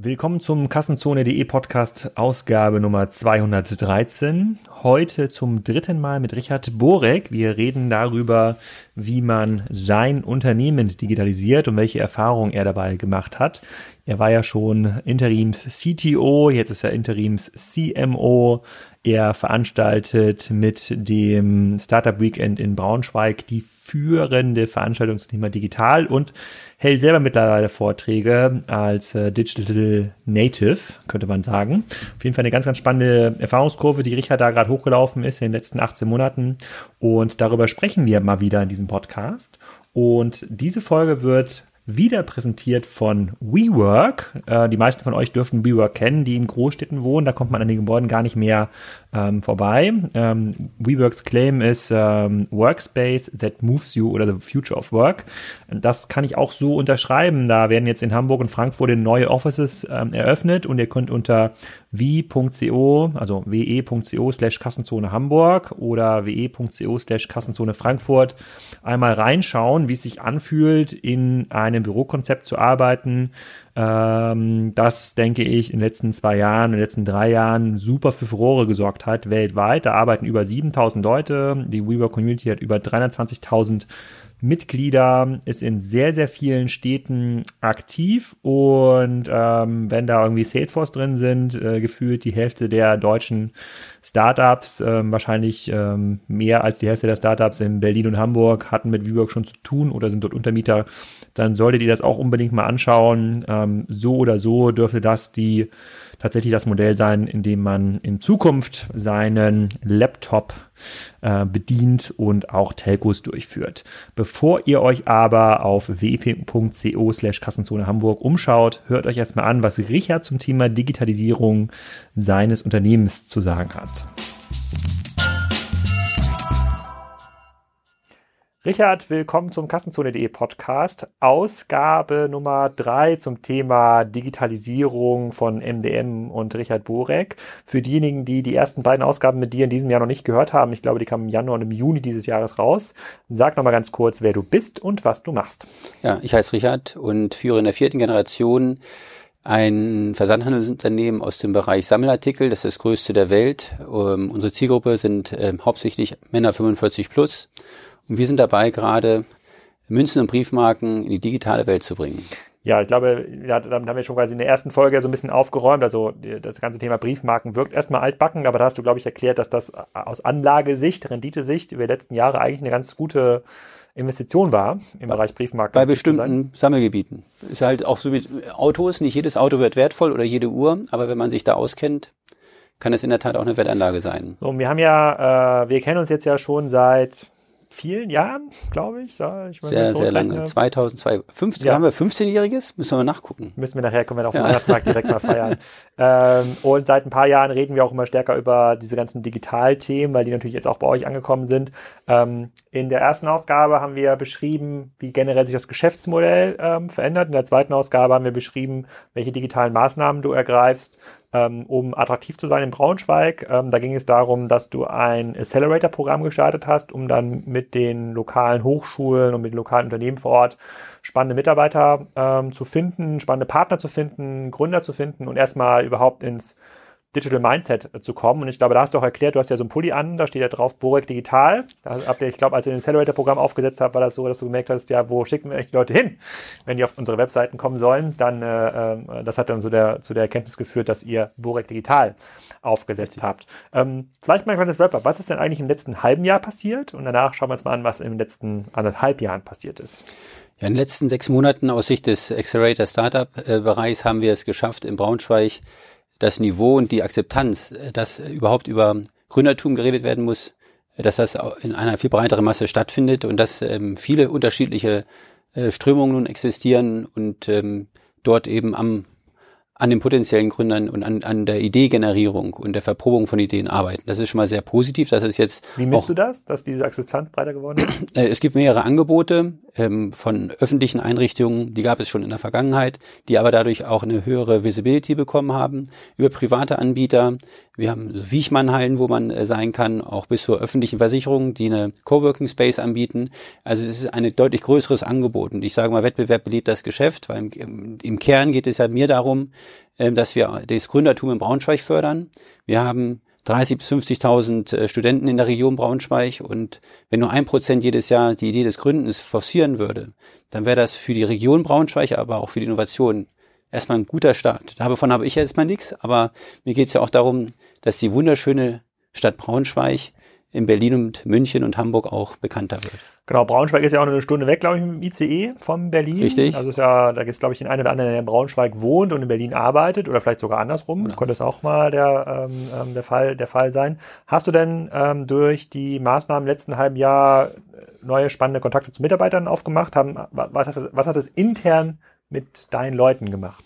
Willkommen zum Kassenzone.de Podcast Ausgabe Nummer 213. Heute zum dritten Mal mit Richard Borek. Wir reden darüber, wie man sein Unternehmen digitalisiert und welche Erfahrungen er dabei gemacht hat. Er war ja schon Interims CTO, jetzt ist er Interims CMO. Er veranstaltet mit dem Startup Weekend in Braunschweig die führende Veranstaltung zum Thema Digital und hält selber mittlerweile Vorträge als äh, Digital Native, könnte man sagen. Auf jeden Fall eine ganz, ganz spannende Erfahrungskurve, die Richard da gerade hochgelaufen ist in den letzten 18 Monaten. Und darüber sprechen wir mal wieder in diesem Podcast. Und diese Folge wird wieder präsentiert von WeWork. Äh, die meisten von euch dürften WeWork kennen, die in Großstädten wohnen. Da kommt man an den Gebäuden gar nicht mehr ähm, vorbei. Ähm, WeWorks Claim ist ähm, Workspace that moves you oder the future of work. Das kann ich auch so unterschreiben. Da werden jetzt in Hamburg und Frankfurt neue Offices ähm, eröffnet und ihr könnt unter wie.co, also we.co slash Kassenzone Hamburg oder we.co slash Kassenzone Frankfurt einmal reinschauen, wie es sich anfühlt, in einem Bürokonzept zu arbeiten. Ähm, das, denke ich, in den letzten zwei Jahren, in den letzten drei Jahren super für Furore gesorgt hat weltweit. Da arbeiten über 7000 Leute. Die WeWork Community hat über 320.000 Mitglieder, ist in sehr, sehr vielen Städten aktiv und ähm, wenn da irgendwie Salesforce drin sind, äh, gefühlt die Hälfte der deutschen Startups, ähm, wahrscheinlich ähm, mehr als die Hälfte der Startups in Berlin und Hamburg hatten mit WeWork schon zu tun oder sind dort Untermieter, dann solltet ihr das auch unbedingt mal anschauen. Ähm, so oder so dürfte das die tatsächlich das Modell sein, in dem man in Zukunft seinen Laptop äh, bedient und auch Telcos durchführt. Bevor ihr euch aber auf wp.co slash Kassenzone Hamburg umschaut, hört euch erstmal an, was Richard zum Thema Digitalisierung seines Unternehmens zu sagen hat. Richard, willkommen zum Kassenzone.de Podcast. Ausgabe Nummer drei zum Thema Digitalisierung von MDM und Richard Borek. Für diejenigen, die die ersten beiden Ausgaben mit dir in diesem Jahr noch nicht gehört haben, ich glaube, die kamen im Januar und im Juni dieses Jahres raus. Sag nochmal ganz kurz, wer du bist und was du machst. Ja, ich heiße Richard und führe in der vierten Generation ein Versandhandelsunternehmen aus dem Bereich Sammelartikel. Das ist das größte der Welt. Ähm, unsere Zielgruppe sind äh, hauptsächlich Männer 45 plus. Und wir sind dabei, gerade Münzen und Briefmarken in die digitale Welt zu bringen. Ja, ich glaube, ja, damit haben wir schon quasi in der ersten Folge so ein bisschen aufgeräumt. Also das ganze Thema Briefmarken wirkt erstmal altbacken, aber da hast du, glaube ich, erklärt, dass das aus Anlagesicht, Renditesicht über die letzten Jahre eigentlich eine ganz gute Investition war im bei, Bereich Briefmarken. Bei bestimmten Sammelgebieten. Ist halt auch so mit Autos. Nicht jedes Auto wird wertvoll oder jede Uhr, aber wenn man sich da auskennt, kann es in der Tat auch eine Wertanlage sein. So, wir haben ja, äh, wir kennen uns jetzt ja schon seit vielen Jahren, glaube ich. So, ich sehr, sehr lange. 2002, 15, ja. haben wir 15-Jähriges? Müssen wir mal nachgucken. Müssen wir nachher, können wir auf dem ja. Weihnachtsmarkt direkt mal feiern. Ähm, und seit ein paar Jahren reden wir auch immer stärker über diese ganzen Digitalthemen, weil die natürlich jetzt auch bei euch angekommen sind. Ähm, in der ersten Ausgabe haben wir beschrieben, wie generell sich das Geschäftsmodell ähm, verändert. In der zweiten Ausgabe haben wir beschrieben, welche digitalen Maßnahmen du ergreifst ähm, um attraktiv zu sein in Braunschweig. Ähm, da ging es darum, dass du ein Accelerator-Programm gestartet hast, um dann mit den lokalen Hochschulen und mit den lokalen Unternehmen vor Ort spannende Mitarbeiter ähm, zu finden, spannende Partner zu finden, Gründer zu finden und erstmal überhaupt ins Digital Mindset zu kommen. Und ich glaube, da hast du auch erklärt, du hast ja so ein Pulli an, da steht ja drauf Borek Digital. Da habt ihr, ich glaube, als ihr den Accelerator-Programm aufgesetzt habt, war das so, dass du gemerkt hast, ja, wo schicken wir eigentlich die Leute hin, wenn die auf unsere Webseiten kommen sollen. Dann, äh, äh, das hat dann so der, zu der Erkenntnis geführt, dass ihr Borek Digital aufgesetzt habt. Ähm, vielleicht mal ein kleines Wrap-up. Was ist denn eigentlich im letzten halben Jahr passiert? Und danach schauen wir uns mal an, was im letzten anderthalb Jahren passiert ist. Ja, in den letzten sechs Monaten aus Sicht des Accelerator Startup-Bereichs haben wir es geschafft, in Braunschweig das Niveau und die Akzeptanz, äh, dass überhaupt über Gründertum geredet werden muss, äh, dass das in einer viel breiteren Masse stattfindet und dass ähm, viele unterschiedliche äh, Strömungen nun existieren und ähm, dort eben am an den potenziellen Gründern und an, an der Ideegenerierung und der Verprobung von Ideen arbeiten. Das ist schon mal sehr positiv. Das ist jetzt Wie misst du das, dass diese Akzeptanz breiter geworden ist? es gibt mehrere Angebote. Ähm, von öffentlichen Einrichtungen, die gab es schon in der Vergangenheit, die aber dadurch auch eine höhere Visibility bekommen haben, über private Anbieter. Wir haben Wiechmannhallen, wo man äh, sein kann, auch bis zur öffentlichen Versicherung, die eine Coworking Space anbieten. Also es ist ein deutlich größeres Angebot. Und ich sage mal, Wettbewerb belebt das Geschäft, weil im, im Kern geht es ja mir darum, äh, dass wir das Gründertum in Braunschweig fördern. Wir haben 30 bis 50.000 äh, Studenten in der Region Braunschweig und wenn nur ein Prozent jedes Jahr die Idee des Gründens forcieren würde, dann wäre das für die Region Braunschweig, aber auch für die Innovation erstmal ein guter Start. Davon habe ich ja erstmal nichts, aber mir geht es ja auch darum, dass die wunderschöne Stadt Braunschweig in Berlin und München und Hamburg auch bekannter wird. Genau, Braunschweig ist ja auch nur eine Stunde weg, glaube ich, mit dem ICE von Berlin. Richtig. Also ist ja, da gibt es, glaube ich, den einen oder anderen, der in Braunschweig wohnt und in Berlin arbeitet oder vielleicht sogar andersrum. Genau. Könnte es auch mal der, ähm, ähm, der, Fall, der Fall sein. Hast du denn ähm, durch die Maßnahmen im letzten halben Jahr neue spannende Kontakte zu Mitarbeitern aufgemacht? Haben, was, hast, was hat das intern mit deinen Leuten gemacht?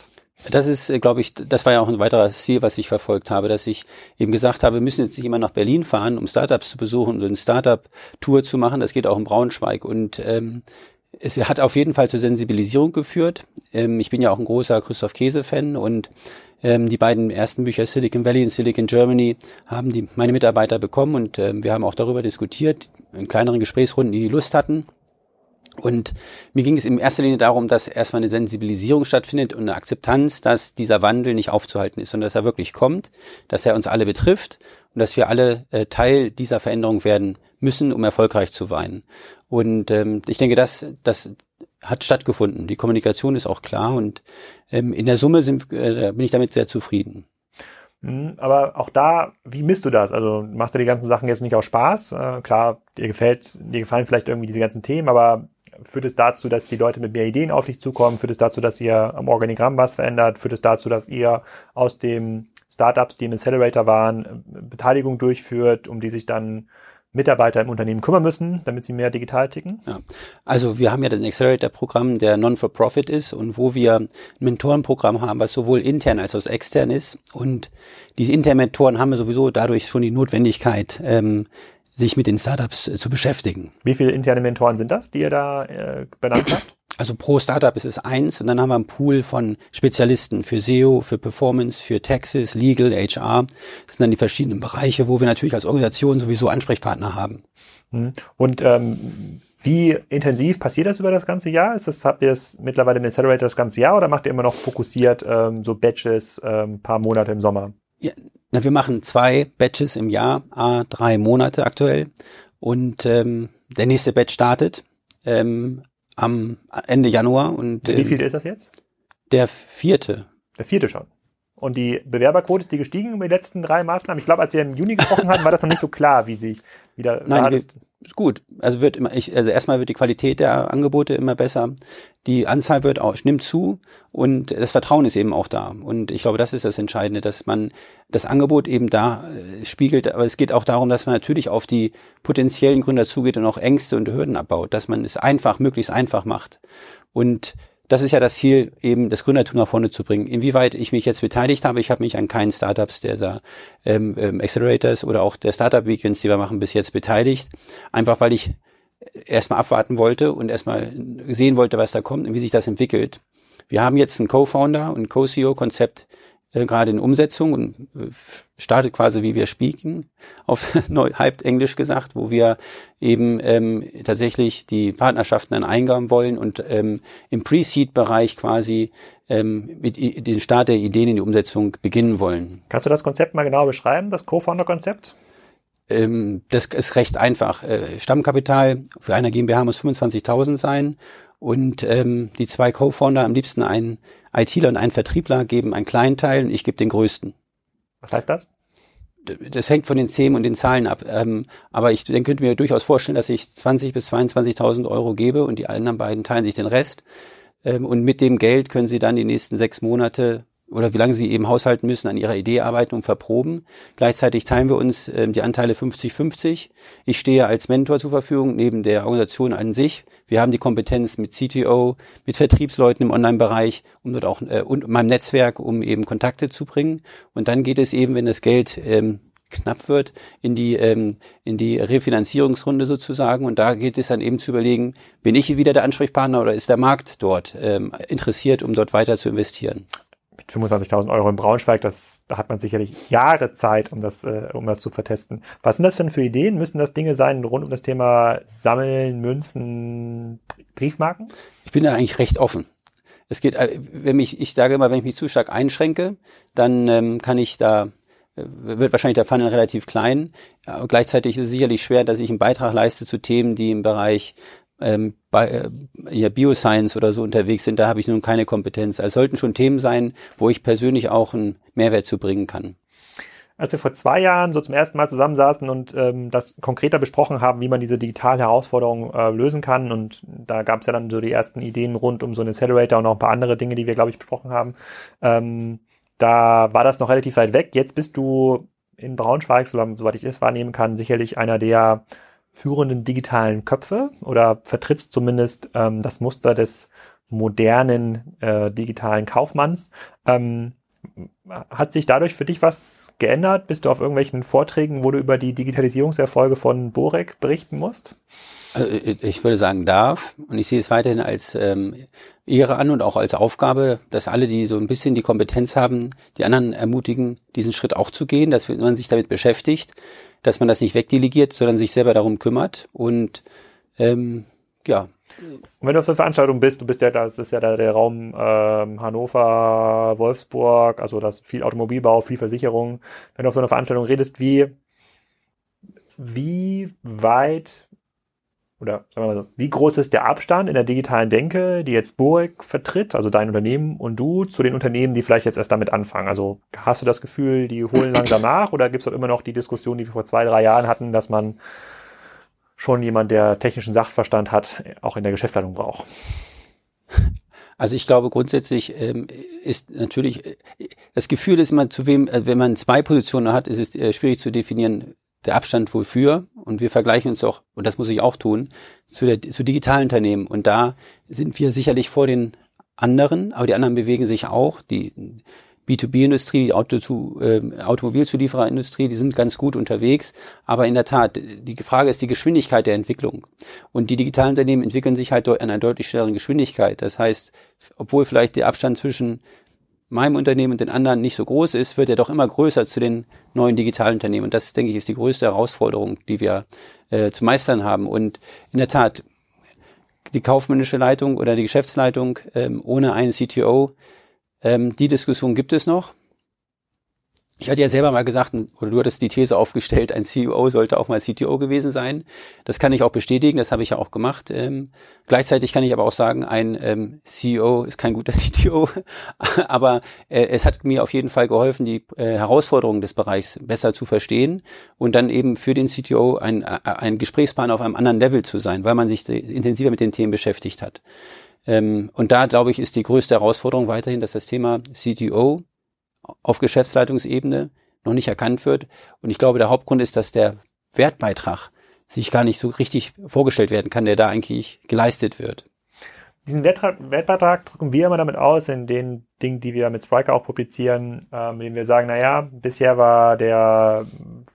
Das ist, äh, glaube ich, das war ja auch ein weiteres Ziel, was ich verfolgt habe, dass ich eben gesagt habe, wir müssen jetzt nicht immer nach Berlin fahren, um Startups zu besuchen und eine Startup-Tour zu machen. Das geht auch in Braunschweig. Und ähm, es hat auf jeden Fall zur Sensibilisierung geführt. Ähm, ich bin ja auch ein großer Christoph Käse-Fan und ähm, die beiden ersten Bücher Silicon Valley und Silicon Germany haben die meine Mitarbeiter bekommen und ähm, wir haben auch darüber diskutiert in kleineren Gesprächsrunden, die Lust hatten. Und mir ging es in erster Linie darum, dass erstmal eine Sensibilisierung stattfindet und eine Akzeptanz, dass dieser Wandel nicht aufzuhalten ist, sondern dass er wirklich kommt, dass er uns alle betrifft und dass wir alle äh, Teil dieser Veränderung werden müssen, um erfolgreich zu weinen. Und ähm, ich denke, das, das hat stattgefunden. Die Kommunikation ist auch klar und ähm, in der Summe sind, äh, bin ich damit sehr zufrieden. Mhm, aber auch da, wie misst du das? Also machst du die ganzen Sachen jetzt nicht aus Spaß? Äh, klar, dir gefällt, dir gefallen vielleicht irgendwie diese ganzen Themen, aber Führt es dazu, dass die Leute mit mehr Ideen auf dich zukommen? Führt es dazu, dass ihr am Organigramm was verändert? Führt es dazu, dass ihr aus den Startups, die im Accelerator waren, Beteiligung durchführt, um die sich dann Mitarbeiter im Unternehmen kümmern müssen, damit sie mehr digital ticken? Ja. Also wir haben ja das Accelerator-Programm, der Non-for-Profit ist und wo wir ein Mentorenprogramm haben, was sowohl intern als auch extern ist. Und diese internen Mentoren haben wir sowieso dadurch schon die Notwendigkeit, ähm, sich mit den Startups äh, zu beschäftigen. Wie viele interne Mentoren sind das, die ihr da äh, benannt habt? Also pro Startup ist es eins und dann haben wir einen Pool von Spezialisten für SEO, für Performance, für Taxes, Legal, HR. Das sind dann die verschiedenen Bereiche, wo wir natürlich als Organisation sowieso Ansprechpartner haben. Mhm. Und ähm, wie intensiv passiert das über das ganze Jahr? Ist das, habt ihr es mittlerweile im Accelerator das ganze Jahr oder macht ihr immer noch fokussiert ähm, so Batches, ähm, paar Monate im Sommer? Ja, na, wir machen zwei Batches im Jahr, a drei Monate aktuell. Und ähm, der nächste Batch startet ähm, am Ende Januar. Und ähm, wie viel ist das jetzt? Der vierte. Der vierte schon. Und die Bewerberquote ist die gestiegen über die letzten drei Maßnahmen? Ich glaube, als wir im Juni gesprochen hatten, war das noch nicht so klar, wie sich wieder. Nein, ist gut. Also wird immer, ich, also erstmal wird die Qualität der Angebote immer besser. Die Anzahl wird auch, nimmt zu und das Vertrauen ist eben auch da. Und ich glaube, das ist das Entscheidende, dass man das Angebot eben da äh, spiegelt. Aber es geht auch darum, dass man natürlich auf die potenziellen Gründer zugeht und auch Ängste und Hürden abbaut, dass man es einfach, möglichst einfach macht. Und das ist ja das Ziel, eben das Gründertum nach vorne zu bringen. Inwieweit ich mich jetzt beteiligt habe, ich habe mich an keinen Startups der ähm, ähm, Accelerators oder auch der Startup Weekends, die wir machen, bis jetzt beteiligt. Einfach weil ich erstmal abwarten wollte und erstmal sehen wollte, was da kommt und wie sich das entwickelt. Wir haben jetzt einen Co-Founder und Co-CEO-Konzept äh, gerade in Umsetzung und äh, startet quasi wie wir speaken, auf neu halb Englisch gesagt, wo wir eben ähm, tatsächlich die Partnerschaften dann eingehen wollen und ähm, im Pre-Seed-Bereich quasi ähm, mit den Start der Ideen in die Umsetzung beginnen wollen. Kannst du das Konzept mal genau beschreiben, das Co-Founder-Konzept? Ähm, das ist recht einfach. Äh, Stammkapital für eine GmbH muss 25.000 sein und ähm, die zwei Co-Founder, am liebsten ein ITler und ein Vertriebler, geben einen kleinen Teil und ich gebe den größten. Was heißt das? Das hängt von den Themen und den Zahlen ab. Ähm, aber ich dann könnte mir durchaus vorstellen, dass ich 20 bis 22.000 Euro gebe und die anderen beiden teilen sich den Rest. Ähm, und mit dem Geld können sie dann die nächsten sechs Monate oder wie lange sie eben haushalten müssen, an ihrer Idee arbeiten und verproben. Gleichzeitig teilen wir uns äh, die Anteile 50-50. Ich stehe als Mentor zur Verfügung, neben der Organisation an sich. Wir haben die Kompetenz mit CTO, mit Vertriebsleuten im Online-Bereich und auch äh, und meinem Netzwerk, um eben Kontakte zu bringen. Und dann geht es eben, wenn das Geld ähm, knapp wird, in die, ähm, in die Refinanzierungsrunde sozusagen. Und da geht es dann eben zu überlegen, bin ich wieder der Ansprechpartner oder ist der Markt dort ähm, interessiert, um dort weiter zu investieren? Mit 25.000 Euro in Braunschweig, das, da hat man sicherlich Jahre Zeit, um das, äh, um das zu vertesten. Was sind das denn für Ideen? Müssen das Dinge sein rund um das Thema Sammeln, Münzen, Briefmarken? Ich bin da eigentlich recht offen. Es geht, äh, wenn mich, ich sage immer, wenn ich mich zu stark einschränke, dann ähm, kann ich da äh, wird wahrscheinlich der Funnel relativ klein. Aber gleichzeitig ist es sicherlich schwer, dass ich einen Beitrag leiste zu Themen, die im Bereich ähm, bei, äh, ja, Bioscience oder so unterwegs sind. Da habe ich nun keine Kompetenz. Es sollten schon Themen sein, wo ich persönlich auch einen Mehrwert zu bringen kann als wir vor zwei Jahren so zum ersten Mal zusammensaßen und ähm, das konkreter besprochen haben, wie man diese digitalen Herausforderungen äh, lösen kann. Und da gab es ja dann so die ersten Ideen rund um so einen Accelerator und auch ein paar andere Dinge, die wir, glaube ich, besprochen haben. Ähm, da war das noch relativ weit weg. Jetzt bist du in Braunschweig, soweit ich es wahrnehmen kann, sicherlich einer der führenden digitalen Köpfe oder vertrittst zumindest ähm, das Muster des modernen äh, digitalen Kaufmanns. Ähm, hat sich dadurch für dich was geändert? Bist du auf irgendwelchen Vorträgen, wo du über die Digitalisierungserfolge von Borek berichten musst? Also ich würde sagen, darf. Und ich sehe es weiterhin als ähm, Ehre an und auch als Aufgabe, dass alle, die so ein bisschen die Kompetenz haben, die anderen ermutigen, diesen Schritt auch zu gehen, dass man sich damit beschäftigt, dass man das nicht wegdelegiert, sondern sich selber darum kümmert. Und ähm, ja, und wenn du auf so einer Veranstaltung bist, du bist ja, das ist ja da der Raum ähm, Hannover, Wolfsburg, also das viel Automobilbau, viel Versicherung. Wenn du auf so einer Veranstaltung redest, wie, wie weit oder sagen wir mal so, wie groß ist der Abstand in der digitalen Denke, die jetzt Borek vertritt, also dein Unternehmen und du, zu den Unternehmen, die vielleicht jetzt erst damit anfangen? Also hast du das Gefühl, die holen langsam nach oder gibt es auch immer noch die Diskussion, die wir vor zwei, drei Jahren hatten, dass man schon jemand, der technischen Sachverstand hat, auch in der Geschäftsleitung braucht. Also ich glaube grundsätzlich ähm, ist natürlich äh, das Gefühl ist immer zu wem, äh, wenn man zwei Positionen hat, ist es äh, schwierig zu definieren, der Abstand wofür. Und wir vergleichen uns auch, und das muss ich auch tun, zu, der, zu digitalen Unternehmen. Und da sind wir sicherlich vor den anderen, aber die anderen bewegen sich auch. Die B2B-Industrie, die Auto zu, äh, Automobilzuliefererindustrie, die sind ganz gut unterwegs. Aber in der Tat, die Frage ist die Geschwindigkeit der Entwicklung. Und die digitalen Unternehmen entwickeln sich halt an einer deutlich schnelleren Geschwindigkeit. Das heißt, obwohl vielleicht der Abstand zwischen meinem Unternehmen und den anderen nicht so groß ist, wird er doch immer größer zu den neuen digitalen Unternehmen. Und das, denke ich, ist die größte Herausforderung, die wir äh, zu meistern haben. Und in der Tat, die kaufmännische Leitung oder die Geschäftsleitung ähm, ohne einen CTO ähm, die Diskussion gibt es noch. Ich hatte ja selber mal gesagt, oder du hattest die These aufgestellt, ein CEO sollte auch mal CTO gewesen sein. Das kann ich auch bestätigen, das habe ich ja auch gemacht. Ähm, gleichzeitig kann ich aber auch sagen, ein ähm, CEO ist kein guter CTO, aber äh, es hat mir auf jeden Fall geholfen, die äh, Herausforderungen des Bereichs besser zu verstehen und dann eben für den CTO ein, äh, ein Gesprächspartner auf einem anderen Level zu sein, weil man sich intensiver mit den Themen beschäftigt hat. Ähm, und da, glaube ich, ist die größte Herausforderung weiterhin, dass das Thema CTO auf Geschäftsleitungsebene noch nicht erkannt wird. Und ich glaube, der Hauptgrund ist, dass der Wertbeitrag sich gar nicht so richtig vorgestellt werden kann, der da eigentlich geleistet wird. Diesen Wertbeitrag drücken wir immer damit aus, in den Dingen, die wir mit Spriker auch publizieren, ähm, indem wir sagen, naja, bisher war der,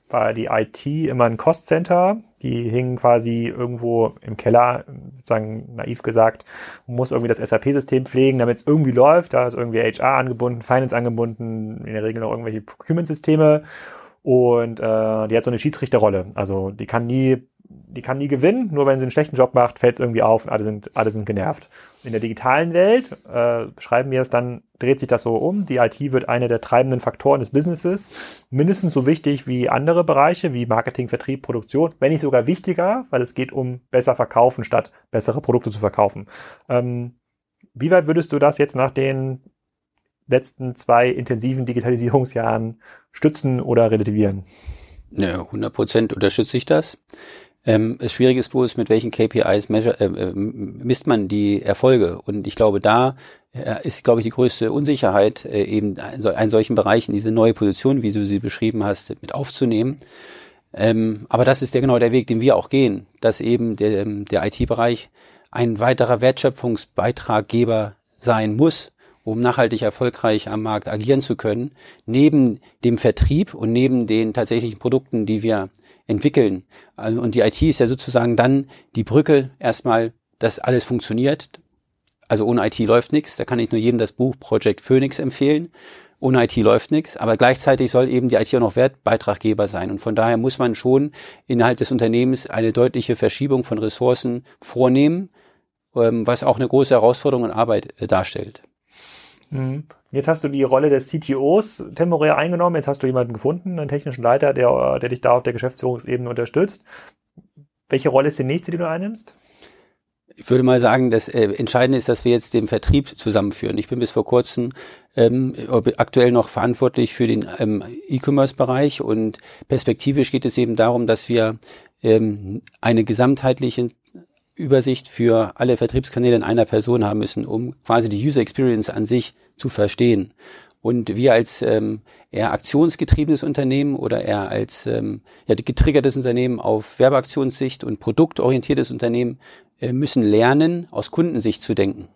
war die IT immer ein Cost-Center, die hingen quasi irgendwo im Keller, sozusagen naiv gesagt, muss irgendwie das SAP-System pflegen, damit es irgendwie läuft, da ist irgendwie HR angebunden, Finance angebunden, in der Regel noch irgendwelche Procurement-Systeme und äh, die hat so eine Schiedsrichterrolle, also die kann nie die kann nie gewinnen, nur wenn sie einen schlechten Job macht, fällt es irgendwie auf und alle sind, alle sind genervt. In der digitalen Welt, äh, schreiben wir es dann, dreht sich das so um. Die IT wird einer der treibenden Faktoren des Businesses, mindestens so wichtig wie andere Bereiche, wie Marketing, Vertrieb, Produktion, wenn nicht sogar wichtiger, weil es geht um besser verkaufen, statt bessere Produkte zu verkaufen. Ähm, wie weit würdest du das jetzt nach den letzten zwei intensiven Digitalisierungsjahren stützen oder relativieren? Ja, 100 Prozent unterstütze ich das. Ähm, das Schwierige ist bloß, mit welchen KPIs measure, äh, äh, misst man die Erfolge. Und ich glaube, da äh, ist, glaube ich, die größte Unsicherheit, äh, eben einen solchen Bereichen, diese neue Position, wie du sie beschrieben hast, mit aufzunehmen. Ähm, aber das ist ja genau der Weg, den wir auch gehen, dass eben der, der IT-Bereich ein weiterer Wertschöpfungsbeitraggeber sein muss um nachhaltig erfolgreich am Markt agieren zu können, neben dem Vertrieb und neben den tatsächlichen Produkten, die wir entwickeln. Also, und die IT ist ja sozusagen dann die Brücke erstmal, dass alles funktioniert. Also ohne IT läuft nichts. Da kann ich nur jedem das Buch Project Phoenix empfehlen. Ohne IT läuft nichts, aber gleichzeitig soll eben die IT auch noch Wertbeitraggeber sein. Und von daher muss man schon innerhalb des Unternehmens eine deutliche Verschiebung von Ressourcen vornehmen, ähm, was auch eine große Herausforderung und Arbeit äh, darstellt. Mhm. Jetzt hast du die Rolle des CTOs temporär eingenommen. Jetzt hast du jemanden gefunden, einen technischen Leiter, der, der dich da auf der Geschäftsführungsebene unterstützt. Welche Rolle ist die nächste, die du einnimmst? Ich würde mal sagen, das äh, Entscheidende ist, dass wir jetzt den Vertrieb zusammenführen. Ich bin bis vor kurzem ähm, aktuell noch verantwortlich für den ähm, E-Commerce-Bereich und perspektivisch geht es eben darum, dass wir ähm, eine gesamtheitliche Übersicht für alle Vertriebskanäle in einer Person haben müssen, um quasi die User Experience an sich zu verstehen. Und wir als ähm, eher aktionsgetriebenes Unternehmen oder eher als ähm, ja, getriggertes Unternehmen auf Werbeaktionssicht und produktorientiertes Unternehmen äh, müssen lernen, aus Kundensicht zu denken.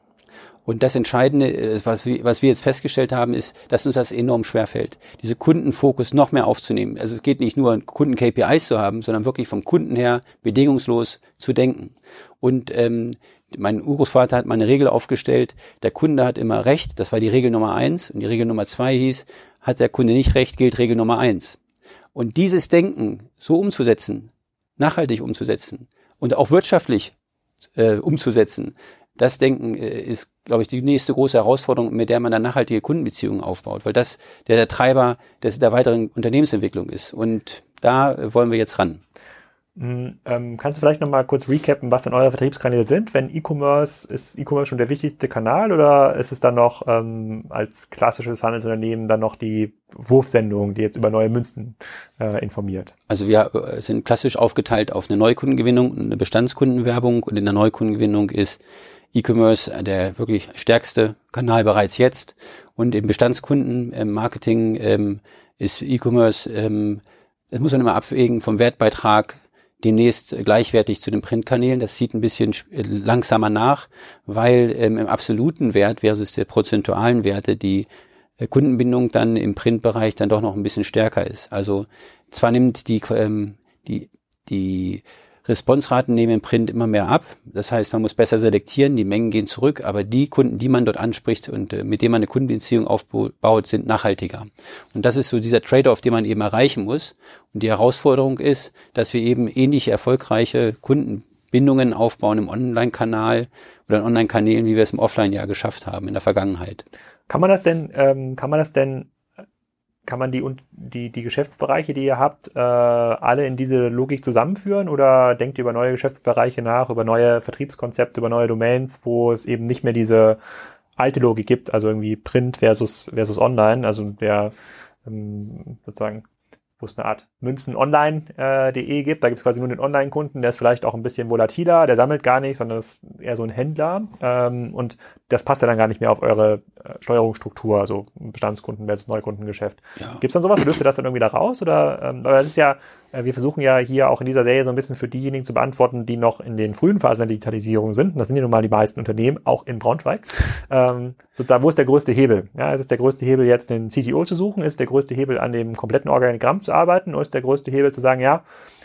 Und das Entscheidende, äh, was wir, jetzt festgestellt haben, ist, dass uns das enorm schwerfällt, diese Kundenfokus noch mehr aufzunehmen. Also es geht nicht nur, Kunden-KPIs zu haben, sondern wirklich vom Kunden her bedingungslos zu denken. Und ähm, mein Urgroßvater hat mal eine Regel aufgestellt, der Kunde hat immer recht, das war die Regel Nummer eins. Und die Regel Nummer zwei hieß, hat der Kunde nicht recht, gilt Regel Nummer eins. Und dieses Denken so umzusetzen, nachhaltig umzusetzen und auch wirtschaftlich äh, umzusetzen, das Denken äh, ist, glaube ich, die nächste große Herausforderung, mit der man dann nachhaltige Kundenbeziehungen aufbaut, weil das der, der Treiber des, der weiteren Unternehmensentwicklung ist. Und da wollen wir jetzt ran. Hm, ähm, kannst du vielleicht nochmal kurz recappen, was denn eure Vertriebskanäle sind? Wenn E-Commerce, ist E-Commerce schon der wichtigste Kanal oder ist es dann noch ähm, als klassisches Handelsunternehmen dann noch die Wurfsendung, die jetzt über neue Münzen äh, informiert? Also wir äh, sind klassisch aufgeteilt auf eine Neukundengewinnung und eine Bestandskundenwerbung und in der Neukundengewinnung ist E-Commerce der wirklich stärkste Kanal bereits jetzt und im Bestandskundenmarketing ähm, ist E-Commerce ähm, das muss man immer abwägen vom Wertbeitrag demnächst gleichwertig zu den Printkanälen. Das sieht ein bisschen langsamer nach, weil ähm, im absoluten Wert versus der prozentualen Werte die äh, Kundenbindung dann im Printbereich dann doch noch ein bisschen stärker ist. Also zwar nimmt die, ähm, die, die Responsraten nehmen im Print immer mehr ab. Das heißt, man muss besser selektieren, die Mengen gehen zurück, aber die Kunden, die man dort anspricht und äh, mit denen man eine Kundenbeziehung aufbaut, sind nachhaltiger. Und das ist so dieser Trade-off, den man eben erreichen muss. Und die Herausforderung ist, dass wir eben ähnlich erfolgreiche Kundenbindungen aufbauen im Online-Kanal oder in Online-Kanälen, wie wir es im Offline ja geschafft haben in der Vergangenheit. Kann man das denn, ähm, kann man das denn kann man die, die, die Geschäftsbereiche, die ihr habt, äh, alle in diese Logik zusammenführen? Oder denkt ihr über neue Geschäftsbereiche nach, über neue Vertriebskonzepte, über neue Domains, wo es eben nicht mehr diese alte Logik gibt, also irgendwie Print versus, versus Online, also der ähm, sozusagen wo es eine Art münzenonline.de äh, gibt. Da gibt es quasi nur den Online-Kunden, der ist vielleicht auch ein bisschen volatiler, der sammelt gar nicht, sondern ist eher so ein Händler. Ähm, und das passt ja dann gar nicht mehr auf eure äh, Steuerungsstruktur, also Bestandskunden versus Neukundengeschäft. Ja. Gibt es dann sowas? Löst ihr das dann irgendwie da raus? Oder ähm, das ist ja wir versuchen ja hier auch in dieser Serie so ein bisschen für diejenigen zu beantworten, die noch in den frühen Phasen der Digitalisierung sind. Und das sind ja nun mal die meisten Unternehmen, auch in Braunschweig. Ähm, sozusagen, wo ist der größte Hebel? Ja, ist es der größte Hebel, jetzt den CTO zu suchen? Ist der größte Hebel, an dem kompletten Organigramm zu arbeiten? Oder ist der größte Hebel zu sagen, ja,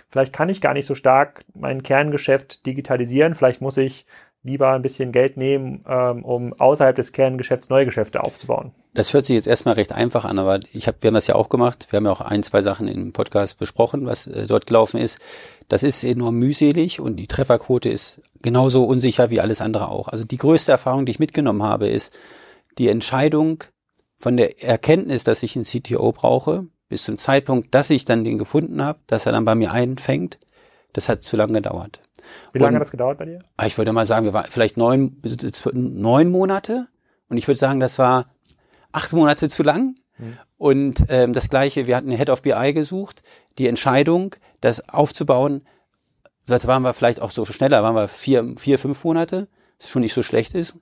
vielleicht kann ich gar nicht so stark mein Kerngeschäft digitalisieren. Vielleicht muss ich lieber ein bisschen Geld nehmen, ähm, um außerhalb des Kerngeschäfts neue Geschäfte aufzubauen. Das hört sich jetzt erstmal recht einfach an, aber ich hab, wir haben das ja auch gemacht. Wir haben ja auch ein, zwei Sachen im Podcast besprochen, was äh, dort gelaufen ist. Das ist enorm mühselig und die Trefferquote ist genauso unsicher wie alles andere auch. Also die größte Erfahrung, die ich mitgenommen habe, ist die Entscheidung von der Erkenntnis, dass ich einen CTO brauche, bis zum Zeitpunkt, dass ich dann den gefunden habe, dass er dann bei mir einfängt, das hat zu lange gedauert. Wie lange und, hat das gedauert bei dir? Ah, ich würde mal sagen, wir waren vielleicht neun, neun Monate. Und ich würde sagen, das war acht Monate zu lang. Mhm. Und ähm, das Gleiche, wir hatten eine Head of BI gesucht. Die Entscheidung, das aufzubauen, das waren wir vielleicht auch so schneller, waren wir vier, vier, fünf Monate, was schon nicht so schlecht ist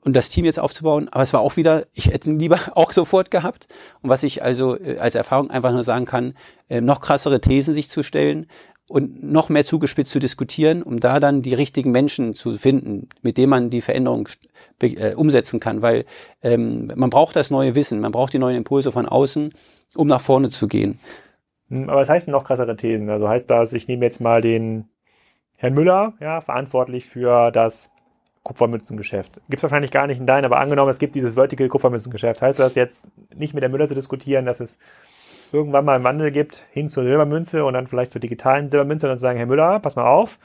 und das Team jetzt aufzubauen. Aber es war auch wieder, ich hätte ihn lieber auch sofort gehabt. Und was ich also äh, als Erfahrung einfach nur sagen kann, äh, noch krassere Thesen sich zu stellen und noch mehr zugespitzt zu diskutieren, um da dann die richtigen Menschen zu finden, mit denen man die Veränderung äh, umsetzen kann. Weil ähm, man braucht das neue Wissen, man braucht die neuen Impulse von außen, um nach vorne zu gehen. Hm, aber was heißt denn noch krassere Thesen? Also heißt das, ich nehme jetzt mal den Herrn Müller, ja, verantwortlich für das Kupfermünzengeschäft. Gibt es wahrscheinlich gar nicht in deinen, aber angenommen, es gibt dieses Vertical Kupfermünzengeschäft. Heißt das jetzt nicht mit der Müller zu diskutieren, dass es irgendwann mal einen Wandel gibt hin zur Silbermünze und dann vielleicht zur digitalen Silbermünze und dann zu sagen, Herr Müller, pass mal auf,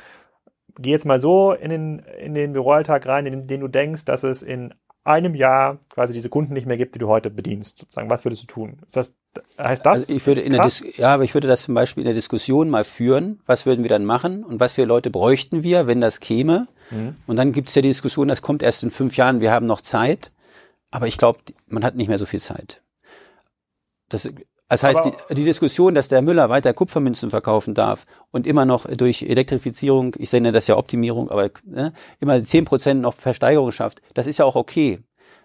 geh jetzt mal so in den, in den Büroalltag rein, in den du denkst, dass es in einem Jahr quasi diese Kunden nicht mehr gibt, die du heute bedienst. Sozusagen, was würdest du tun? Ist das, heißt das? Also ich würde in der Dis ja, aber ich würde das zum Beispiel in der Diskussion mal führen. Was würden wir dann machen und was für Leute bräuchten wir, wenn das käme? Mhm. Und dann gibt es ja die Diskussion, das kommt erst in fünf Jahren, wir haben noch Zeit. Aber ich glaube, man hat nicht mehr so viel Zeit. Das, das heißt, die, die, Diskussion, dass der Müller weiter Kupfermünzen verkaufen darf und immer noch durch Elektrifizierung, ich nenne das ja Optimierung, aber ne, immer zehn Prozent noch Versteigerung schafft, das ist ja auch okay.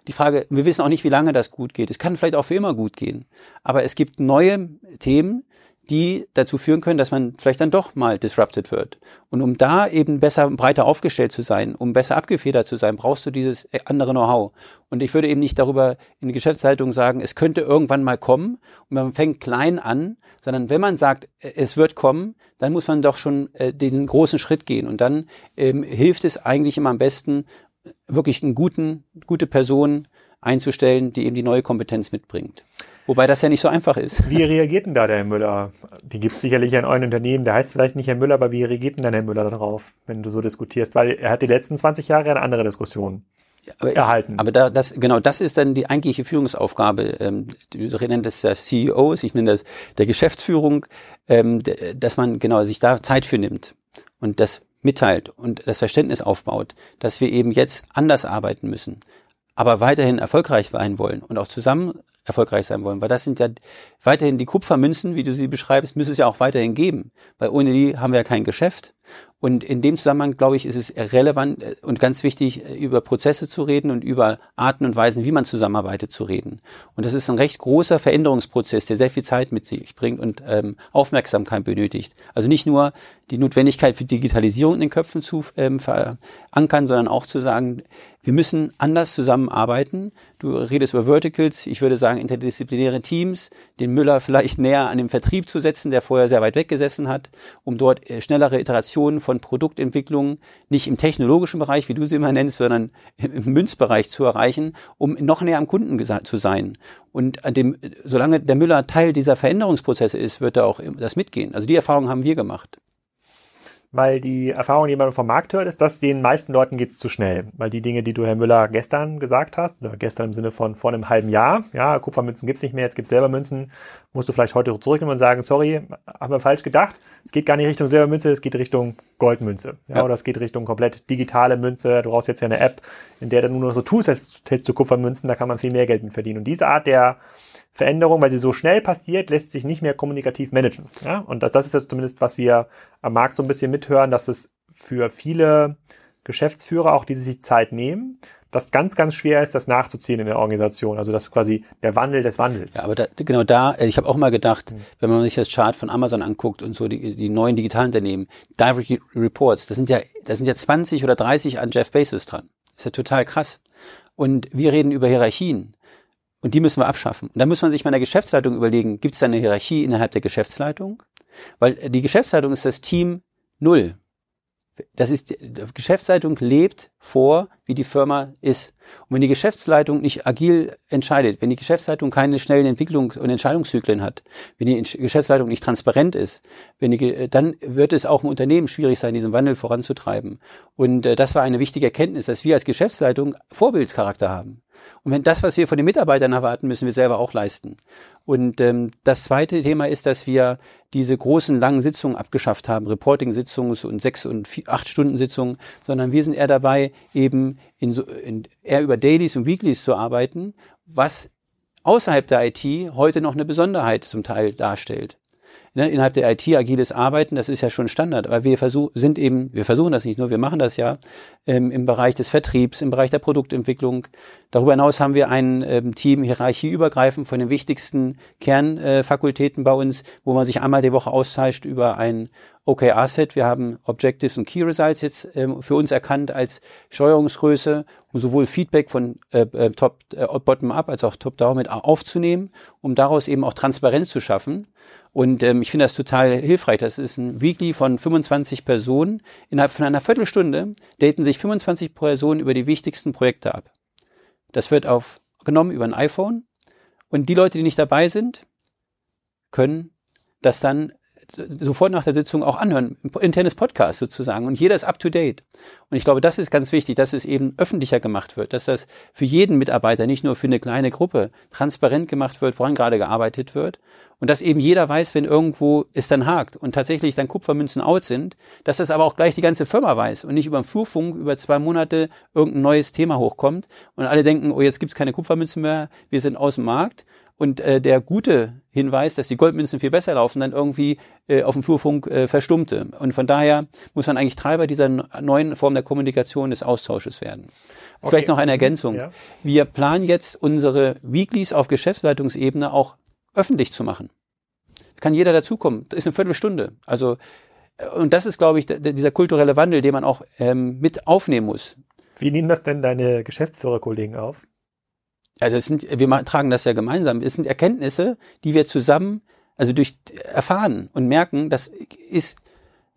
Die Frage, wir wissen auch nicht, wie lange das gut geht. Es kann vielleicht auch für immer gut gehen. Aber es gibt neue Themen, die dazu führen können, dass man vielleicht dann doch mal disrupted wird. Und um da eben besser, breiter aufgestellt zu sein, um besser abgefedert zu sein, brauchst du dieses andere Know-how. Und ich würde eben nicht darüber in die Geschäftsleitung sagen, es könnte irgendwann mal kommen und man fängt klein an, sondern wenn man sagt, es wird kommen, dann muss man doch schon äh, den großen Schritt gehen. Und dann ähm, hilft es eigentlich immer am besten, wirklich einen guten, gute Person einzustellen, die eben die neue Kompetenz mitbringt. Wobei das ja nicht so einfach ist. Wie reagiert denn da der Herr Müller? Die gibt es sicherlich in euren Unternehmen. Der heißt vielleicht nicht Herr Müller, aber wie reagiert denn dann Herr Müller darauf, wenn du so diskutierst? Weil er hat die letzten 20 Jahre eine andere Diskussion aber erhalten. Ich, aber da, das, genau, das ist dann die eigentliche Führungsaufgabe. Ähm, du nennst das der CEOs, ich nenne das der Geschäftsführung, ähm, dass man genau sich da Zeit für nimmt und das mitteilt und das Verständnis aufbaut, dass wir eben jetzt anders arbeiten müssen, aber weiterhin erfolgreich sein wollen und auch zusammen erfolgreich sein wollen. Weil das sind ja weiterhin die Kupfermünzen, wie du sie beschreibst, müssen es ja auch weiterhin geben. Weil ohne die haben wir ja kein Geschäft. Und in dem Zusammenhang, glaube ich, ist es relevant äh, und ganz wichtig, äh, über Prozesse zu reden und über Arten und Weisen, wie man zusammenarbeitet, zu reden. Und das ist ein recht großer Veränderungsprozess, der sehr viel Zeit mit sich bringt und ähm, Aufmerksamkeit benötigt. Also nicht nur die Notwendigkeit für Digitalisierung in den Köpfen zu ähm, verankern, sondern auch zu sagen, wir müssen anders zusammenarbeiten. Du redest über Verticals, ich würde sagen interdisziplinäre Teams, den Müller vielleicht näher an den Vertrieb zu setzen, der vorher sehr weit weg gesessen hat, um dort äh, schnellere Iterationen von Produktentwicklungen nicht im technologischen Bereich, wie du sie immer nennst, sondern im Münzbereich zu erreichen, um noch näher am Kunden zu sein. Und an dem, solange der Müller Teil dieser Veränderungsprozesse ist, wird er auch das mitgehen. Also die Erfahrung haben wir gemacht weil die Erfahrung, die man vom Markt hört, ist, dass den meisten Leuten geht's zu schnell. Weil die Dinge, die du, Herr Müller, gestern gesagt hast, oder gestern im Sinne von vor einem halben Jahr, ja, Kupfermünzen gibt's nicht mehr, jetzt gibt's Silbermünzen, musst du vielleicht heute zurücknehmen und sagen, sorry, haben wir falsch gedacht. Es geht gar nicht Richtung Silbermünze, es geht Richtung Goldmünze. Ja, ja. oder es geht Richtung komplett digitale Münze. Du brauchst jetzt ja eine App, in der du nur so tust, als hältst du Kupfermünzen, da kann man viel mehr Geld mit verdienen. Und diese Art der Veränderung, weil sie so schnell passiert, lässt sich nicht mehr kommunikativ managen. Ja? Und das, das ist ja zumindest, was wir am Markt so ein bisschen mithören, dass es für viele Geschäftsführer, auch die sich Zeit nehmen, das ganz, ganz schwer ist, das nachzuziehen in der Organisation. Also das ist quasi der Wandel des Wandels. Ja, aber da, genau da, äh, ich habe auch mal gedacht, mhm. wenn man sich das Chart von Amazon anguckt und so die, die neuen digitalen Unternehmen, Direct Reports, das sind ja, das sind ja 20 oder 30 an Jeff Bezos dran. Das ist ja total krass. Und wir reden über Hierarchien. Und die müssen wir abschaffen. Und dann muss man sich mal in der Geschäftsleitung überlegen, gibt es da eine Hierarchie innerhalb der Geschäftsleitung? Weil die Geschäftsleitung ist das Team Null. Das ist, die Geschäftsleitung lebt vor, wie die Firma ist. Und wenn die Geschäftsleitung nicht agil entscheidet, wenn die Geschäftsleitung keine schnellen Entwicklungs- und Entscheidungszyklen hat, wenn die Geschäftsleitung nicht transparent ist, wenn die, dann wird es auch im Unternehmen schwierig sein, diesen Wandel voranzutreiben. Und äh, das war eine wichtige Erkenntnis, dass wir als Geschäftsleitung Vorbildscharakter haben. Und wenn das, was wir von den Mitarbeitern erwarten, müssen wir selber auch leisten. Und ähm, das zweite Thema ist, dass wir diese großen langen Sitzungen abgeschafft haben, Reporting-Sitzungen und sechs und vier, acht Stunden Sitzungen, sondern wir sind eher dabei, eben in so, in, eher über Dailies und Weeklies zu arbeiten, was außerhalb der IT heute noch eine Besonderheit zum Teil darstellt. Ne, innerhalb der IT agiles Arbeiten, das ist ja schon Standard, aber wir versuchen, sind eben, wir versuchen das nicht nur, wir machen das ja ähm, im Bereich des Vertriebs, im Bereich der Produktentwicklung. Darüber hinaus haben wir ein ähm, Team hierarchieübergreifend von den wichtigsten Kernfakultäten äh, bei uns, wo man sich einmal die Woche austauscht über ein OKR-Set. Wir haben Objectives und Key Results jetzt ähm, für uns erkannt als Steuerungsgröße, um sowohl Feedback von äh, äh Top äh, Bottom-up als auch Top-down mit aufzunehmen, um daraus eben auch Transparenz zu schaffen. Und ähm, ich finde das total hilfreich. Das ist ein Weekly von 25 Personen. Innerhalb von einer Viertelstunde daten sich 25 Personen über die wichtigsten Projekte ab. Das wird aufgenommen über ein iPhone. Und die Leute, die nicht dabei sind, können das dann sofort nach der Sitzung auch anhören, internes Podcast sozusagen. Und jeder ist up to date. Und ich glaube, das ist ganz wichtig, dass es eben öffentlicher gemacht wird, dass das für jeden Mitarbeiter, nicht nur für eine kleine Gruppe, transparent gemacht wird, woran gerade gearbeitet wird. Und dass eben jeder weiß, wenn irgendwo es dann hakt und tatsächlich dann Kupfermünzen out sind, dass das aber auch gleich die ganze Firma weiß und nicht über den Flurfunk über zwei Monate irgendein neues Thema hochkommt und alle denken, oh, jetzt gibt's keine Kupfermünzen mehr, wir sind aus dem Markt und äh, der gute Hinweis, dass die Goldmünzen viel besser laufen, dann irgendwie äh, auf dem Flurfunk äh, verstummte. Und von daher muss man eigentlich Treiber dieser neuen Form der Kommunikation des Austausches werden. Okay. Vielleicht noch eine Ergänzung. Ja. Wir planen jetzt unsere Weeklies auf Geschäftsleitungsebene auch öffentlich zu machen. Kann jeder dazukommen. Das ist eine Viertelstunde. Also äh, und das ist, glaube ich, dieser kulturelle Wandel, den man auch ähm, mit aufnehmen muss. Wie nehmen das denn deine Geschäftsführerkollegen auf? Also es sind, wir tragen das ja gemeinsam. Es sind Erkenntnisse, die wir zusammen, also durch erfahren und merken, das ist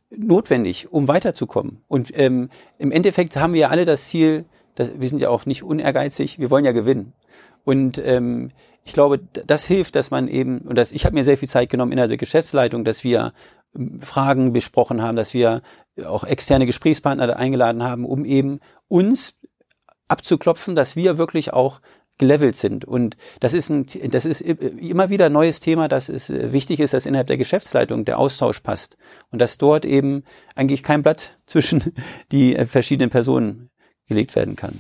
notwendig, um weiterzukommen. Und ähm, im Endeffekt haben wir ja alle das Ziel, dass, wir sind ja auch nicht unehrgeizig, wir wollen ja gewinnen. Und ähm, ich glaube, das hilft, dass man eben, und das, ich habe mir sehr viel Zeit genommen innerhalb der Geschäftsleitung, dass wir ähm, Fragen besprochen haben, dass wir auch externe Gesprächspartner eingeladen haben, um eben uns abzuklopfen, dass wir wirklich auch gelevelt sind. Und das ist, ein, das ist immer wieder ein neues Thema, dass es äh, wichtig ist, dass innerhalb der Geschäftsleitung der Austausch passt und dass dort eben eigentlich kein Blatt zwischen die äh, verschiedenen Personen gelegt werden kann.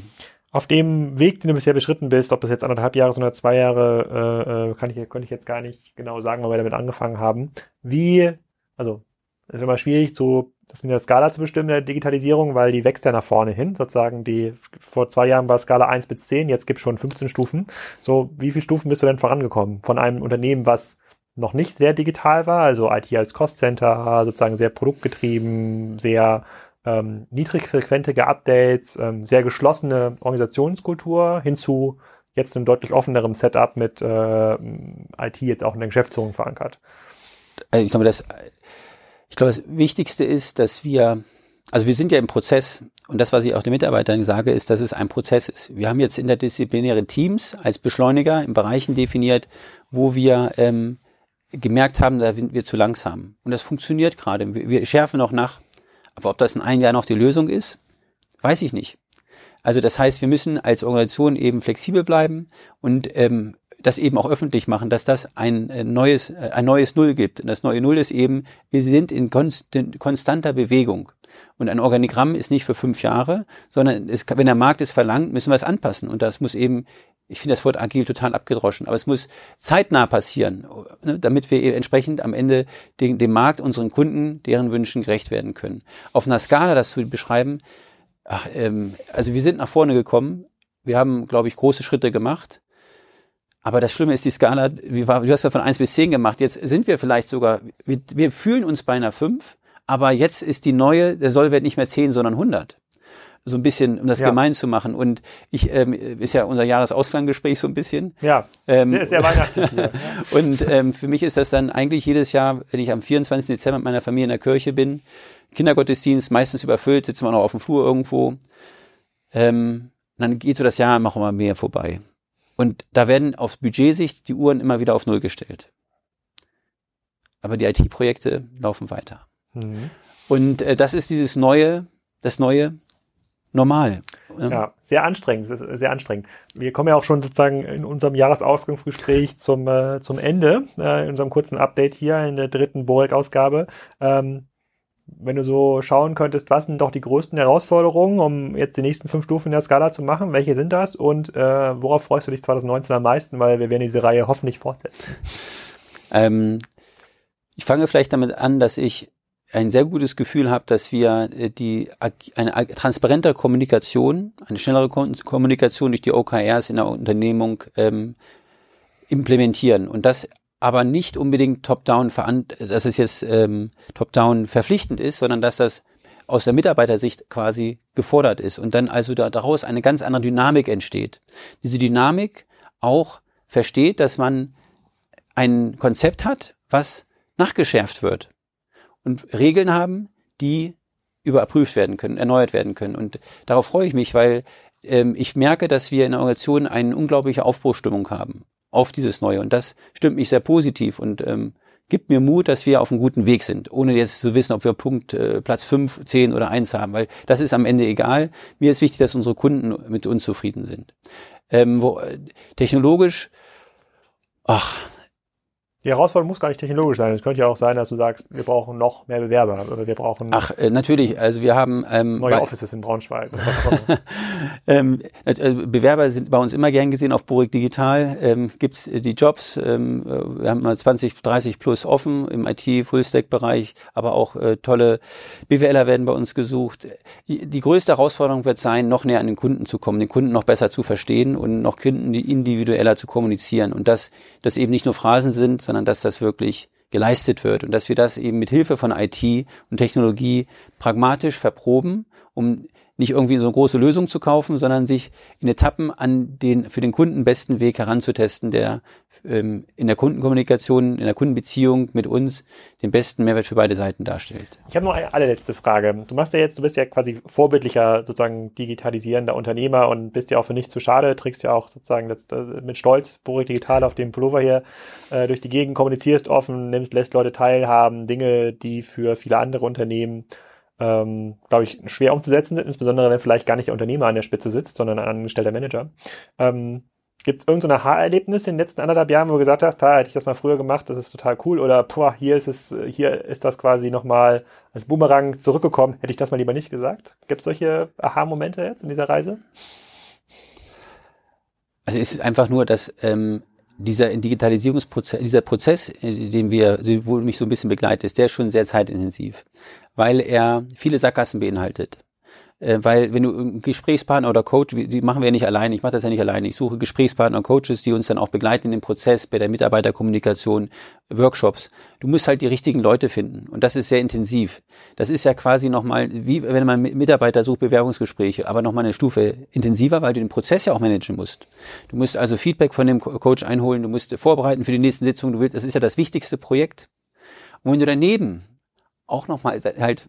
Auf dem Weg, den du bisher beschritten bist, ob das jetzt anderthalb Jahre oder zwei Jahre, äh, äh kann ich, konnte ich jetzt gar nicht genau sagen, weil wir damit angefangen haben. Wie, also, es ist immer schwierig, so das in der Skala zu bestimmen, der Digitalisierung, weil die wächst ja nach vorne hin. Sozusagen die, vor zwei Jahren war Skala 1 bis 10, jetzt gibt es schon 15 Stufen. So, wie viele Stufen bist du denn vorangekommen? Von einem Unternehmen, was noch nicht sehr digital war, also IT als Cost-Center, sozusagen sehr produktgetrieben, sehr ähm, niedrigfrequentige Updates, ähm, sehr geschlossene Organisationskultur hinzu jetzt einem deutlich offeneren Setup mit äh, IT jetzt auch in der Geschäftsführung verankert. Äh, ich glaube, das ich glaube, das Wichtigste ist, dass wir, also wir sind ja im Prozess und das, was ich auch den Mitarbeitern sage, ist, dass es ein Prozess ist. Wir haben jetzt interdisziplinäre Teams als Beschleuniger in Bereichen definiert, wo wir ähm, gemerkt haben, da sind wir zu langsam. Und das funktioniert gerade. Wir, schärfen noch nach. Aber ob das in einem Jahr noch die Lösung ist, weiß ich nicht. Also das heißt, wir müssen als Organisation eben flexibel bleiben und ähm, das eben auch öffentlich machen, dass das ein äh, neues, äh, ein neues Null gibt. Und das neue Null ist eben, wir sind in konstanter Bewegung. Und ein Organigramm ist nicht für fünf Jahre, sondern es, wenn der Markt es verlangt, müssen wir es anpassen. Und das muss eben, ich finde das Wort agil total abgedroschen, aber es muss zeitnah passieren, ne, damit wir entsprechend am Ende dem, dem Markt, unseren Kunden, deren Wünschen gerecht werden können. Auf einer Skala, das zu beschreiben, ach, ähm, also wir sind nach vorne gekommen. Wir haben, glaube ich, große Schritte gemacht. Aber das Schlimme ist, die Skala, wie war, du hast ja von eins bis zehn gemacht, jetzt sind wir vielleicht sogar, wir, wir fühlen uns bei einer fünf, aber jetzt ist die neue, der Sollwert nicht mehr zehn, sondern 100 so ein bisschen, um das ja. gemein zu machen. Und ich, ähm, ist ja unser Jahresauslanggespräch so ein bisschen. Ja, ähm, sehr, sehr weihnachtlich. Und ähm, für mich ist das dann eigentlich jedes Jahr, wenn ich am 24. Dezember mit meiner Familie in der Kirche bin, Kindergottesdienst, meistens überfüllt, sitzen wir noch auf dem Flur irgendwo. Ähm, dann geht so das Jahr immer mal mehr vorbei. Und da werden auf Budgetsicht die Uhren immer wieder auf Null gestellt. Aber die IT-Projekte laufen weiter. Mhm. Und äh, das ist dieses neue, das neue Normal. Ja, sehr anstrengend, sehr anstrengend. Wir kommen ja auch schon sozusagen in unserem Jahresausgangsgespräch zum, äh, zum Ende, äh, in unserem kurzen Update hier in der dritten Borek-Ausgabe. Ähm, wenn du so schauen könntest, was sind doch die größten Herausforderungen, um jetzt die nächsten fünf Stufen der Skala zu machen? Welche sind das? Und äh, worauf freust du dich 2019 am meisten? Weil wir werden diese Reihe hoffentlich fortsetzen. Ähm, Ich fange vielleicht damit an, dass ich ein sehr gutes Gefühl habe, dass wir äh, die eine transparente Kommunikation, eine schnellere Kommunikation durch die OKRs in der Unternehmung ähm, implementieren und das aber nicht unbedingt top-down, dass es jetzt ähm, top-down verpflichtend ist, sondern dass das aus der Mitarbeitersicht quasi gefordert ist und dann also da, daraus eine ganz andere Dynamik entsteht. Diese Dynamik auch versteht, dass man ein Konzept hat, was nachgeschärft wird und Regeln haben, die überprüft werden können, erneuert werden können. Und darauf freue ich mich, weil ähm, ich merke, dass wir in der Organisation eine unglaubliche Aufbruchstimmung haben auf dieses Neue. Und das stimmt mich sehr positiv und ähm, gibt mir Mut, dass wir auf einem guten Weg sind, ohne jetzt zu wissen, ob wir Punkt äh, Platz fünf, zehn oder eins haben, weil das ist am Ende egal. Mir ist wichtig, dass unsere Kunden mit uns zufrieden sind. Ähm, wo, äh, technologisch, ach, die Herausforderung muss gar nicht technologisch sein. Es könnte ja auch sein, dass du sagst, wir brauchen noch mehr Bewerber. Wir brauchen Ach, äh, natürlich. Also wir haben ähm, neue Offices in Braunschweig. ähm, äh, Bewerber sind bei uns immer gern gesehen auf Burik Digital. Ähm, Gibt die Jobs. Ähm, äh, wir haben mal 20, 30 plus offen im IT-Fullstack-Bereich, aber auch äh, tolle BWLer werden bei uns gesucht. Die größte Herausforderung wird sein, noch näher an den Kunden zu kommen, den Kunden noch besser zu verstehen und noch Kunden individueller zu kommunizieren. Und dass das eben nicht nur Phrasen sind, sondern sondern dass das wirklich geleistet wird und dass wir das eben mit Hilfe von IT und Technologie pragmatisch verproben, um nicht irgendwie so eine große Lösung zu kaufen, sondern sich in Etappen an den für den Kunden besten Weg heranzutesten, der in der Kundenkommunikation, in der Kundenbeziehung mit uns den besten Mehrwert für beide Seiten darstellt. Ich habe noch eine allerletzte Frage. Du machst ja jetzt, du bist ja quasi vorbildlicher sozusagen digitalisierender Unternehmer und bist ja auch für nichts zu schade, trägst ja auch sozusagen jetzt, äh, mit Stolz Borik Digital auf dem Pullover hier äh, durch die Gegend, kommunizierst offen, nimmst, lässt Leute teilhaben, Dinge, die für viele andere Unternehmen ähm, glaube ich, schwer umzusetzen sind, insbesondere wenn vielleicht gar nicht der Unternehmer an der Spitze sitzt, sondern ein angestellter Manager. Ähm, Gibt es irgendein Aha-Erlebnis in den letzten anderthalb Jahren, wo du gesagt hast, da hätte ich das mal früher gemacht, das ist total cool oder boah, hier ist es, hier ist das quasi nochmal als Boomerang zurückgekommen, hätte ich das mal lieber nicht gesagt? Gibt es solche Aha-Momente jetzt in dieser Reise? Also es ist einfach nur, dass ähm, dieser Digitalisierungsprozess, dieser Prozess, äh, den wir, wo mich so ein bisschen begleitet, ist der ist schon sehr zeitintensiv, weil er viele Sackgassen beinhaltet äh, weil wenn du Gesprächspartner oder Coach, die machen wir ja nicht alleine, ich mache das ja nicht alleine, ich suche Gesprächspartner und Coaches, die uns dann auch begleiten in dem Prozess bei der Mitarbeiterkommunikation, Workshops. Du musst halt die richtigen Leute finden und das ist sehr intensiv. Das ist ja quasi nochmal, wie wenn man Mitarbeiter sucht, Bewerbungsgespräche, aber nochmal eine Stufe intensiver, weil du den Prozess ja auch managen musst. Du musst also Feedback von dem Coach einholen, du musst vorbereiten für die nächsten Sitzungen, du willst, das ist ja das wichtigste Projekt. Und wenn du daneben auch nochmal halt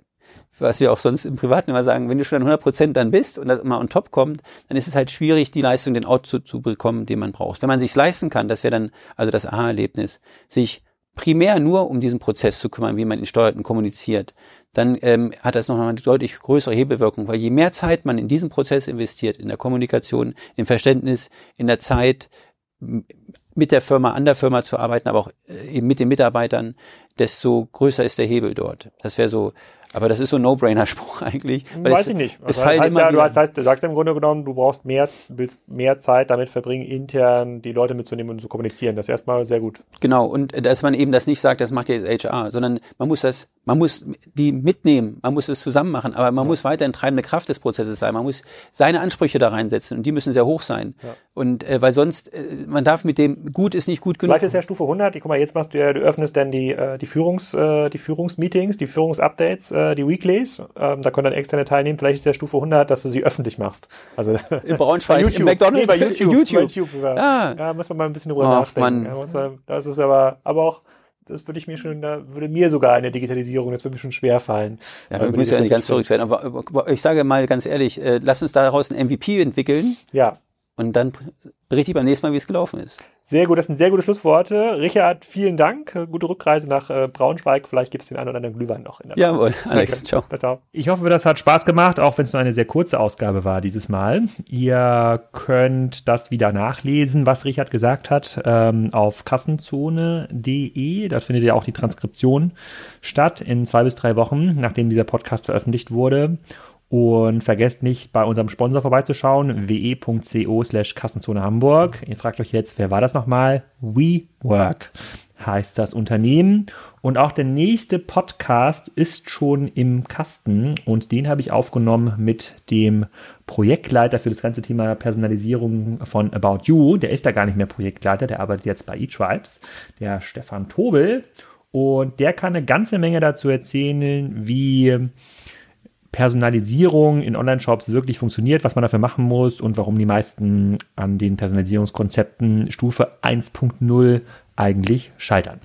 was wir auch sonst im Privaten immer sagen, wenn du schon an 100 Prozent dann bist und das immer on top kommt, dann ist es halt schwierig, die Leistung, den Output zu bekommen, den man braucht. Wenn man sich leisten kann, das wäre dann also das Aha-Erlebnis, sich primär nur um diesen Prozess zu kümmern, wie man ihn steuert und kommuniziert, dann ähm, hat das noch eine deutlich größere Hebelwirkung, weil je mehr Zeit man in diesen Prozess investiert, in der Kommunikation, im Verständnis, in der Zeit, mit der Firma, an der Firma zu arbeiten, aber auch äh, eben mit den Mitarbeitern, desto größer ist der Hebel dort. Das wäre so aber das ist so ein No-Brainer-Spruch eigentlich. Weiß es, ich nicht. Es also heißt ja, du, heißt, du sagst im Grunde genommen, du brauchst mehr, willst mehr Zeit damit verbringen, intern die Leute mitzunehmen und zu kommunizieren. Das ist erstmal sehr gut. Genau. Und dass man eben das nicht sagt, das macht jetzt HR, sondern man muss das, man muss die mitnehmen, man muss es zusammen machen, aber man ja. muss weiterhin treibende Kraft des Prozesses sein. Man muss seine Ansprüche da reinsetzen und die müssen sehr hoch sein. Ja. Und äh, weil sonst, äh, man darf mit dem, gut ist nicht gut genug. Vielleicht ist ja Stufe 100, guck mal, jetzt machst du ja, du öffnest dann die, äh, die Führungs, äh, die Führungsmeetings, die Führungsupdates, äh, die Weeklies. Ähm, da können dann externe teilnehmen. Vielleicht ist der Stufe 100, dass du sie öffentlich machst. Also in Braunschweig, YouTube, McDonald's, nee, bei YouTube. YouTube. Bei YouTube ja. Ah. ja, muss man mal ein bisschen drüber Ach, nachdenken. Mann. Ja, das ist aber, aber auch, das würde ich mir schon, da würde mir sogar eine Digitalisierung, das würde mir schon schwer fallen. Ja, wir müssen ja nicht ganz verrückt werden. Aber ich sage mal ganz ehrlich, äh, lass uns daraus ein MVP entwickeln. Ja. Und dann berichte ich beim nächsten Mal, wie es gelaufen ist. Sehr gut, das sind sehr gute Schlussworte. Richard, vielen Dank. Gute Rückreise nach äh, Braunschweig. Vielleicht gibt es den einen oder anderen Glühwein noch. In der Jawohl, Alex, ciao. ciao. Ich hoffe, das hat Spaß gemacht, auch wenn es nur eine sehr kurze Ausgabe war dieses Mal. Ihr könnt das wieder nachlesen, was Richard gesagt hat, ähm, auf kassenzone.de. Da findet ihr auch die Transkription statt in zwei bis drei Wochen, nachdem dieser Podcast veröffentlicht wurde. Und vergesst nicht, bei unserem Sponsor vorbeizuschauen, we.co slash Kassenzone Hamburg. Ihr fragt euch jetzt, wer war das nochmal? WeWork. heißt das Unternehmen. Und auch der nächste Podcast ist schon im Kasten und den habe ich aufgenommen mit dem Projektleiter für das ganze Thema Personalisierung von About You. Der ist da gar nicht mehr Projektleiter, der arbeitet jetzt bei eTribes, der Stefan Tobel. Und der kann eine ganze Menge dazu erzählen, wie Personalisierung in Online-Shops wirklich funktioniert, was man dafür machen muss und warum die meisten an den Personalisierungskonzepten Stufe 1.0 eigentlich scheitern.